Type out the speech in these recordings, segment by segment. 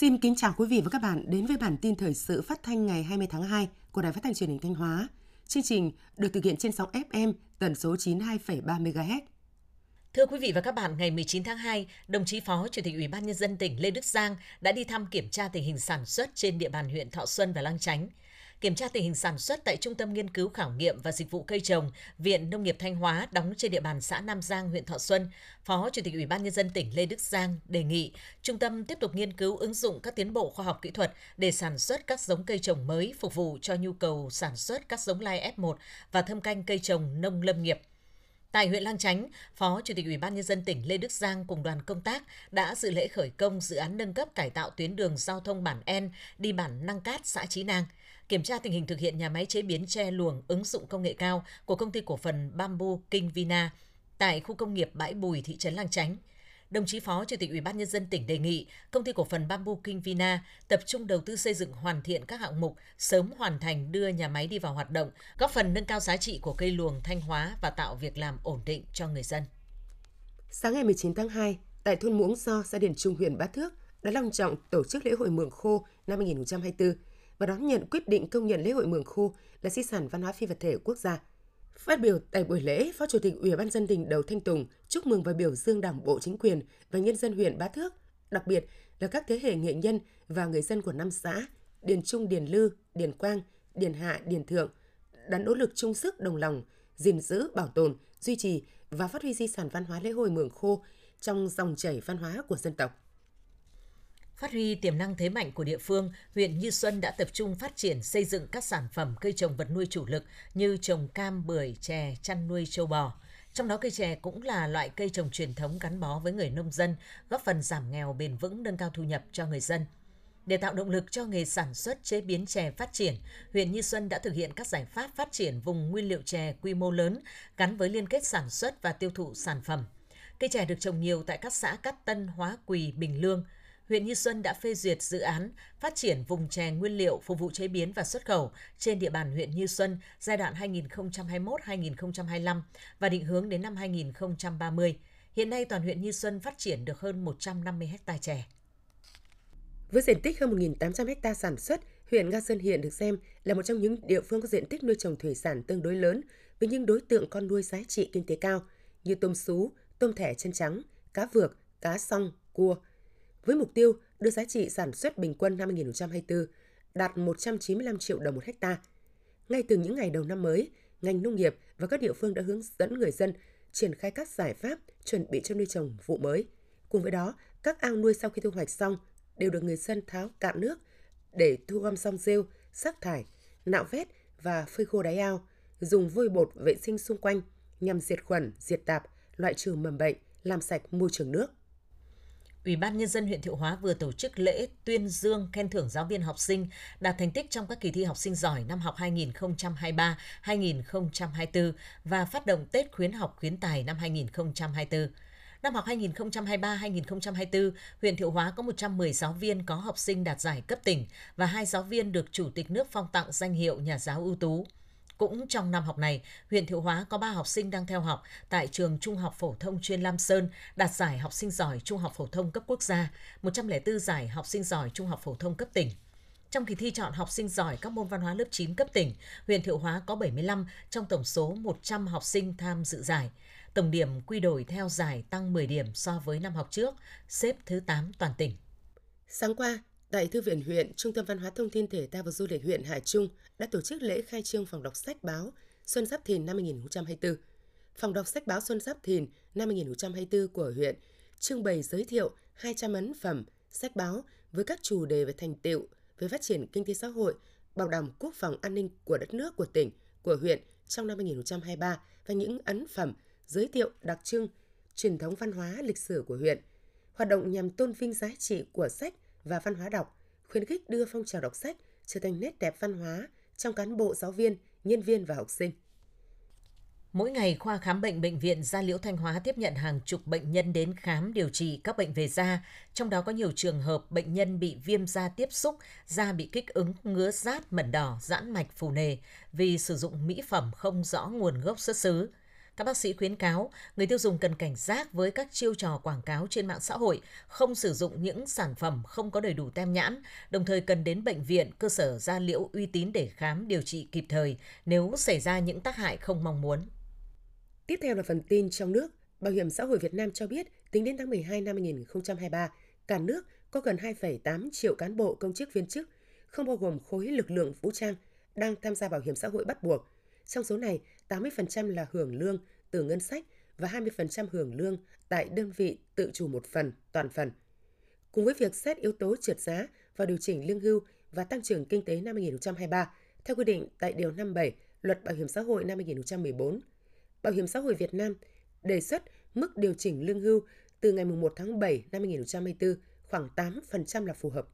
Xin kính chào quý vị và các bạn đến với bản tin thời sự phát thanh ngày 20 tháng 2 của Đài Phát thanh Truyền hình Thanh Hóa. Chương trình được thực hiện trên sóng FM tần số 92,3 MHz. Thưa quý vị và các bạn, ngày 19 tháng 2, đồng chí Phó Chủ tịch Ủy ban nhân dân tỉnh Lê Đức Giang đã đi thăm kiểm tra tình hình sản xuất trên địa bàn huyện Thọ Xuân và Lang Chánh kiểm tra tình hình sản xuất tại Trung tâm Nghiên cứu Khảo nghiệm và Dịch vụ Cây trồng, Viện Nông nghiệp Thanh Hóa đóng trên địa bàn xã Nam Giang, huyện Thọ Xuân, Phó Chủ tịch Ủy ban Nhân dân tỉnh Lê Đức Giang đề nghị trung tâm tiếp tục nghiên cứu ứng dụng các tiến bộ khoa học kỹ thuật để sản xuất các giống cây trồng mới phục vụ cho nhu cầu sản xuất các giống lai F1 và thâm canh cây trồng nông lâm nghiệp. Tại huyện Lang Chánh, Phó Chủ tịch Ủy ban nhân dân tỉnh Lê Đức Giang cùng đoàn công tác đã dự lễ khởi công dự án nâng cấp cải tạo tuyến đường giao thông bản En đi bản Năng Cát, xã Chí Nang kiểm tra tình hình thực hiện nhà máy chế biến tre luồng ứng dụng công nghệ cao của công ty cổ phần Bamboo King Vina tại khu công nghiệp Bãi Bùi, thị trấn Lang Chánh. Đồng chí Phó Chủ tịch Ủy ban nhân dân tỉnh đề nghị công ty cổ phần Bamboo King Vina tập trung đầu tư xây dựng hoàn thiện các hạng mục, sớm hoàn thành đưa nhà máy đi vào hoạt động, góp phần nâng cao giá trị của cây luồng Thanh Hóa và tạo việc làm ổn định cho người dân. Sáng ngày 19 tháng 2, tại thôn Muống Do, xã Điền Trung, huyện Bá Thước đã long trọng tổ chức lễ hội Mường Khô năm 2024 và đón nhận quyết định công nhận lễ hội Mường khu là di sản văn hóa phi vật thể quốc gia. Phát biểu tại buổi lễ, Phó Chủ tịch Ủy ban dân tỉnh Đầu Thanh Tùng chúc mừng và biểu dương Đảng bộ chính quyền và nhân dân huyện Bá Thước, đặc biệt là các thế hệ nghệ nhân và người dân của năm xã Điền Trung, Điền Lư, Điền Quang, Điền Hạ, Điền Thượng đã nỗ lực chung sức đồng lòng gìn giữ, bảo tồn, duy trì và phát huy di sản văn hóa lễ hội Mường Khô trong dòng chảy văn hóa của dân tộc. Phát huy tiềm năng thế mạnh của địa phương, huyện Như Xuân đã tập trung phát triển xây dựng các sản phẩm cây trồng vật nuôi chủ lực như trồng cam, bưởi, chè, chăn nuôi châu bò. Trong đó cây chè cũng là loại cây trồng truyền thống gắn bó với người nông dân, góp phần giảm nghèo bền vững nâng cao thu nhập cho người dân. Để tạo động lực cho nghề sản xuất chế biến chè phát triển, huyện Như Xuân đã thực hiện các giải pháp phát triển vùng nguyên liệu chè quy mô lớn gắn với liên kết sản xuất và tiêu thụ sản phẩm. Cây chè được trồng nhiều tại các xã Cát Tân, Hóa Quỳ, Bình Lương – huyện Như Xuân đã phê duyệt dự án phát triển vùng chè nguyên liệu phục vụ chế biến và xuất khẩu trên địa bàn huyện Như Xuân giai đoạn 2021-2025 và định hướng đến năm 2030. Hiện nay toàn huyện Như Xuân phát triển được hơn 150 hecta chè. Với diện tích hơn 1.800 hecta sản xuất, huyện Nga Sơn hiện được xem là một trong những địa phương có diện tích nuôi trồng thủy sản tương đối lớn với những đối tượng con nuôi giá trị kinh tế cao như tôm sú, tôm thẻ chân trắng, cá vược, cá song, cua – với mục tiêu đưa giá trị sản xuất bình quân năm 2024 đạt 195 triệu đồng một hecta. Ngay từ những ngày đầu năm mới, ngành nông nghiệp và các địa phương đã hướng dẫn người dân triển khai các giải pháp chuẩn bị cho nuôi trồng vụ mới. Cùng với đó, các ao nuôi sau khi thu hoạch xong đều được người dân tháo cạn nước để thu gom xong rêu, rác thải, nạo vét và phơi khô đáy ao, dùng vôi bột vệ sinh xung quanh nhằm diệt khuẩn, diệt tạp, loại trừ mầm bệnh, làm sạch môi trường nước. Ủy ban Nhân dân huyện Thiệu Hóa vừa tổ chức lễ tuyên dương khen thưởng giáo viên học sinh đạt thành tích trong các kỳ thi học sinh giỏi năm học 2023-2024 và phát động Tết khuyến học khuyến tài năm 2024. Năm học 2023-2024, huyện Thiệu Hóa có 110 giáo viên có học sinh đạt giải cấp tỉnh và hai giáo viên được Chủ tịch nước phong tặng danh hiệu nhà giáo ưu tú. Cũng trong năm học này, huyện Thiệu Hóa có 3 học sinh đang theo học tại trường Trung học phổ thông chuyên Lam Sơn đạt giải học sinh giỏi Trung học phổ thông cấp quốc gia, 104 giải học sinh giỏi Trung học phổ thông cấp tỉnh. Trong kỳ thi chọn học sinh giỏi các môn văn hóa lớp 9 cấp tỉnh, huyện Thiệu Hóa có 75 trong tổng số 100 học sinh tham dự giải. Tổng điểm quy đổi theo giải tăng 10 điểm so với năm học trước, xếp thứ 8 toàn tỉnh. Sáng qua, Tại Thư viện huyện, Trung tâm Văn hóa Thông tin Thể thao và Du lịch huyện Hải Trung đã tổ chức lễ khai trương phòng đọc sách báo Xuân Giáp Thìn năm 2024. Phòng đọc sách báo Xuân Giáp Thìn năm 2024 của huyện trưng bày giới thiệu 200 ấn phẩm sách báo với các chủ đề về thành tựu về phát triển kinh tế xã hội, bảo đảm quốc phòng an ninh của đất nước của tỉnh, của huyện trong năm 2023 và những ấn phẩm giới thiệu đặc trưng truyền thống văn hóa lịch sử của huyện. Hoạt động nhằm tôn vinh giá trị của sách và văn hóa đọc, khuyến khích đưa phong trào đọc sách trở thành nét đẹp văn hóa trong cán bộ giáo viên, nhân viên và học sinh. Mỗi ngày, khoa khám bệnh Bệnh viện Gia Liễu Thanh Hóa tiếp nhận hàng chục bệnh nhân đến khám điều trị các bệnh về da, trong đó có nhiều trường hợp bệnh nhân bị viêm da tiếp xúc, da bị kích ứng, ngứa rát, mẩn đỏ, giãn mạch, phù nề vì sử dụng mỹ phẩm không rõ nguồn gốc xuất xứ. Các bác sĩ khuyến cáo người tiêu dùng cần cảnh giác với các chiêu trò quảng cáo trên mạng xã hội, không sử dụng những sản phẩm không có đầy đủ tem nhãn, đồng thời cần đến bệnh viện, cơ sở da liễu uy tín để khám điều trị kịp thời nếu xảy ra những tác hại không mong muốn. Tiếp theo là phần tin trong nước. Bảo hiểm xã hội Việt Nam cho biết, tính đến tháng 12 năm 2023, cả nước có gần 2,8 triệu cán bộ công chức viên chức, không bao gồm khối lực lượng vũ trang, đang tham gia bảo hiểm xã hội bắt buộc. Trong số này, 80% là hưởng lương từ ngân sách và 20% hưởng lương tại đơn vị tự chủ một phần, toàn phần. Cùng với việc xét yếu tố trượt giá và điều chỉnh lương hưu và tăng trưởng kinh tế năm 2023, theo quy định tại Điều 57 Luật Bảo hiểm xã hội năm 2014, Bảo hiểm xã hội Việt Nam đề xuất mức điều chỉnh lương hưu từ ngày 1 tháng 7 năm 2024 khoảng 8% là phù hợp.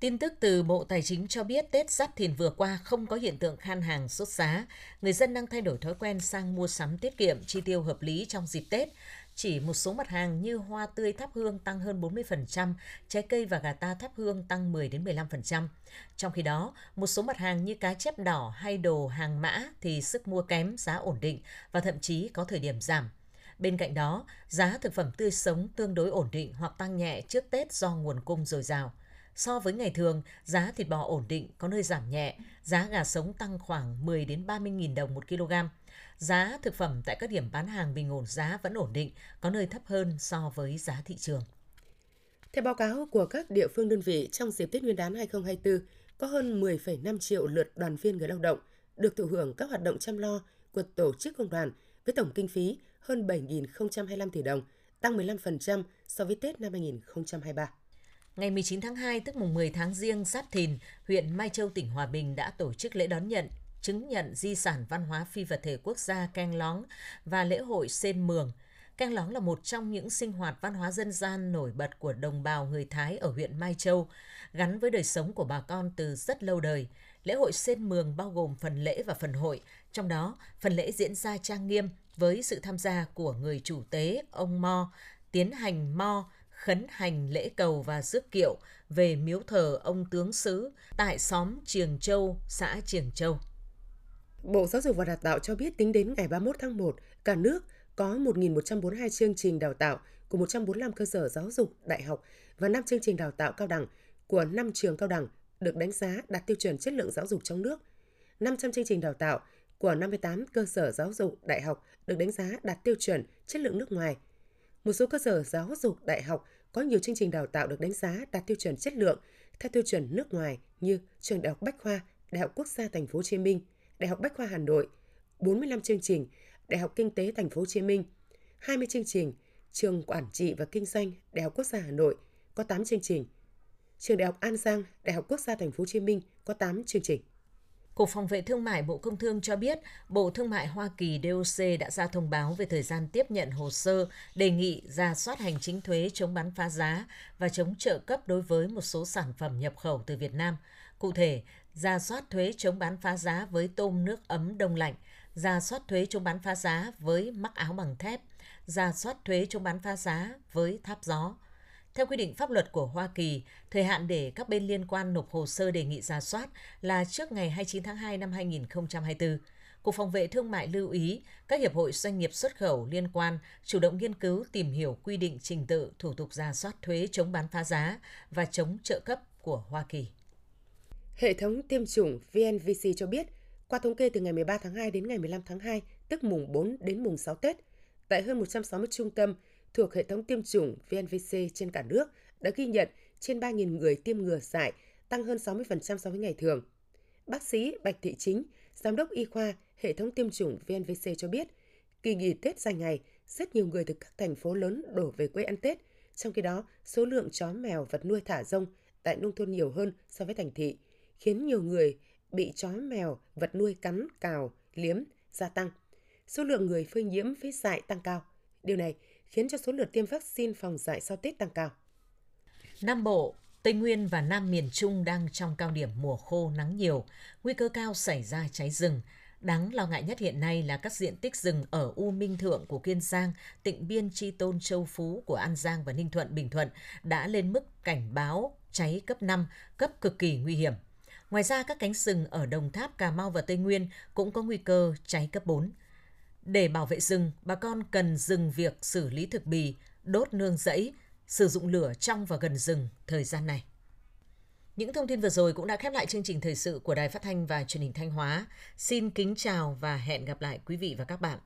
Tin tức từ Bộ Tài chính cho biết Tết Giáp Thìn vừa qua không có hiện tượng khan hàng sốt giá. Người dân đang thay đổi thói quen sang mua sắm tiết kiệm, chi tiêu hợp lý trong dịp Tết. Chỉ một số mặt hàng như hoa tươi thắp hương tăng hơn 40%, trái cây và gà ta thắp hương tăng 10 đến 15%. Trong khi đó, một số mặt hàng như cá chép đỏ hay đồ hàng mã thì sức mua kém, giá ổn định và thậm chí có thời điểm giảm. Bên cạnh đó, giá thực phẩm tươi sống tương đối ổn định hoặc tăng nhẹ trước Tết do nguồn cung dồi dào. So với ngày thường, giá thịt bò ổn định, có nơi giảm nhẹ, giá gà sống tăng khoảng 10 đến 30 000 đồng một kg. Giá thực phẩm tại các điểm bán hàng bình ổn giá vẫn ổn định, có nơi thấp hơn so với giá thị trường. Theo báo cáo của các địa phương đơn vị, trong dịp Tết Nguyên đán 2024, có hơn 10,5 triệu lượt đoàn viên người lao động được thụ hưởng các hoạt động chăm lo của tổ chức công đoàn với tổng kinh phí hơn 7.025 tỷ đồng, tăng 15% so với Tết năm 2023. Ngày 19 tháng 2, tức mùng 10 tháng Giêng Giáp Thìn, huyện Mai Châu, tỉnh Hòa Bình đã tổ chức lễ đón nhận chứng nhận di sản văn hóa phi vật thể quốc gia Keng Lóng và lễ hội Sen Mường. Keng Lóng là một trong những sinh hoạt văn hóa dân gian nổi bật của đồng bào người Thái ở huyện Mai Châu, gắn với đời sống của bà con từ rất lâu đời. Lễ hội Sen Mường bao gồm phần lễ và phần hội, trong đó phần lễ diễn ra trang nghiêm với sự tham gia của người chủ tế, ông Mo, tiến hành Mo, khấn hành lễ cầu và rước kiệu về miếu thờ ông tướng sứ tại xóm Triềng Châu, xã Triềng Châu. Bộ Giáo dục và Đào tạo cho biết tính đến ngày 31 tháng 1, cả nước có 1.142 chương trình đào tạo của 145 cơ sở giáo dục, đại học và 5 chương trình đào tạo cao đẳng của 5 trường cao đẳng được đánh giá đạt tiêu chuẩn chất lượng giáo dục trong nước. 500 chương trình đào tạo của 58 cơ sở giáo dục, đại học được đánh giá đạt tiêu chuẩn chất lượng nước ngoài. Một số cơ sở giáo dục, đại học có nhiều chương trình đào tạo được đánh giá đạt tiêu chuẩn chất lượng theo tiêu chuẩn nước ngoài như Trường Đại học Bách khoa, Đại học Quốc gia Thành phố Hồ Chí Minh, Đại học Bách khoa Hà Nội, 45 chương trình, Đại học Kinh tế Thành phố Hồ Chí Minh, 20 chương trình, Trường Quản trị và Kinh doanh, Đại học Quốc gia Hà Nội có 8 chương trình. Trường Đại học An Giang, Đại học Quốc gia Thành phố Hồ Chí Minh có 8 chương trình. Cục Phòng vệ Thương mại Bộ Công Thương cho biết, Bộ Thương mại Hoa Kỳ DOC đã ra thông báo về thời gian tiếp nhận hồ sơ đề nghị ra soát hành chính thuế chống bán phá giá và chống trợ cấp đối với một số sản phẩm nhập khẩu từ Việt Nam. Cụ thể, ra soát thuế chống bán phá giá với tôm nước ấm đông lạnh, ra soát thuế chống bán phá giá với mắc áo bằng thép, ra soát thuế chống bán phá giá với tháp gió. Theo quy định pháp luật của Hoa Kỳ, thời hạn để các bên liên quan nộp hồ sơ đề nghị ra soát là trước ngày 29 tháng 2 năm 2024. Cục Phòng vệ Thương mại lưu ý các hiệp hội doanh nghiệp xuất khẩu liên quan chủ động nghiên cứu tìm hiểu quy định trình tự thủ tục ra soát thuế chống bán phá giá và chống trợ cấp của Hoa Kỳ. Hệ thống tiêm chủng VNVC cho biết, qua thống kê từ ngày 13 tháng 2 đến ngày 15 tháng 2, tức mùng 4 đến mùng 6 Tết, tại hơn 160 trung tâm thuộc hệ thống tiêm chủng VNVC trên cả nước đã ghi nhận trên 3.000 người tiêm ngừa dại, tăng hơn 60% so với ngày thường. Bác sĩ Bạch Thị Chính, Giám đốc y khoa hệ thống tiêm chủng VNVC cho biết, kỳ nghỉ Tết dài ngày, rất nhiều người từ các thành phố lớn đổ về quê ăn Tết. Trong khi đó, số lượng chó mèo vật nuôi thả rông tại nông thôn nhiều hơn so với thành thị, khiến nhiều người bị chó mèo vật nuôi cắn, cào, liếm gia tăng. Số lượng người phơi nhiễm với dại tăng cao. Điều này khiến cho số lượt tiêm vaccine phòng dạy sau Tết tăng cao. Nam Bộ, Tây Nguyên và Nam miền Trung đang trong cao điểm mùa khô nắng nhiều, nguy cơ cao xảy ra cháy rừng. Đáng lo ngại nhất hiện nay là các diện tích rừng ở U Minh Thượng của Kiên Giang, Tịnh Biên Tri Tôn Châu Phú của An Giang và Ninh Thuận Bình Thuận đã lên mức cảnh báo cháy cấp 5, cấp cực kỳ nguy hiểm. Ngoài ra, các cánh rừng ở Đồng Tháp, Cà Mau và Tây Nguyên cũng có nguy cơ cháy cấp 4. Để bảo vệ rừng, bà con cần dừng việc xử lý thực bì, đốt nương rẫy, sử dụng lửa trong và gần rừng thời gian này. Những thông tin vừa rồi cũng đã khép lại chương trình thời sự của Đài Phát thanh và Truyền hình Thanh Hóa. Xin kính chào và hẹn gặp lại quý vị và các bạn.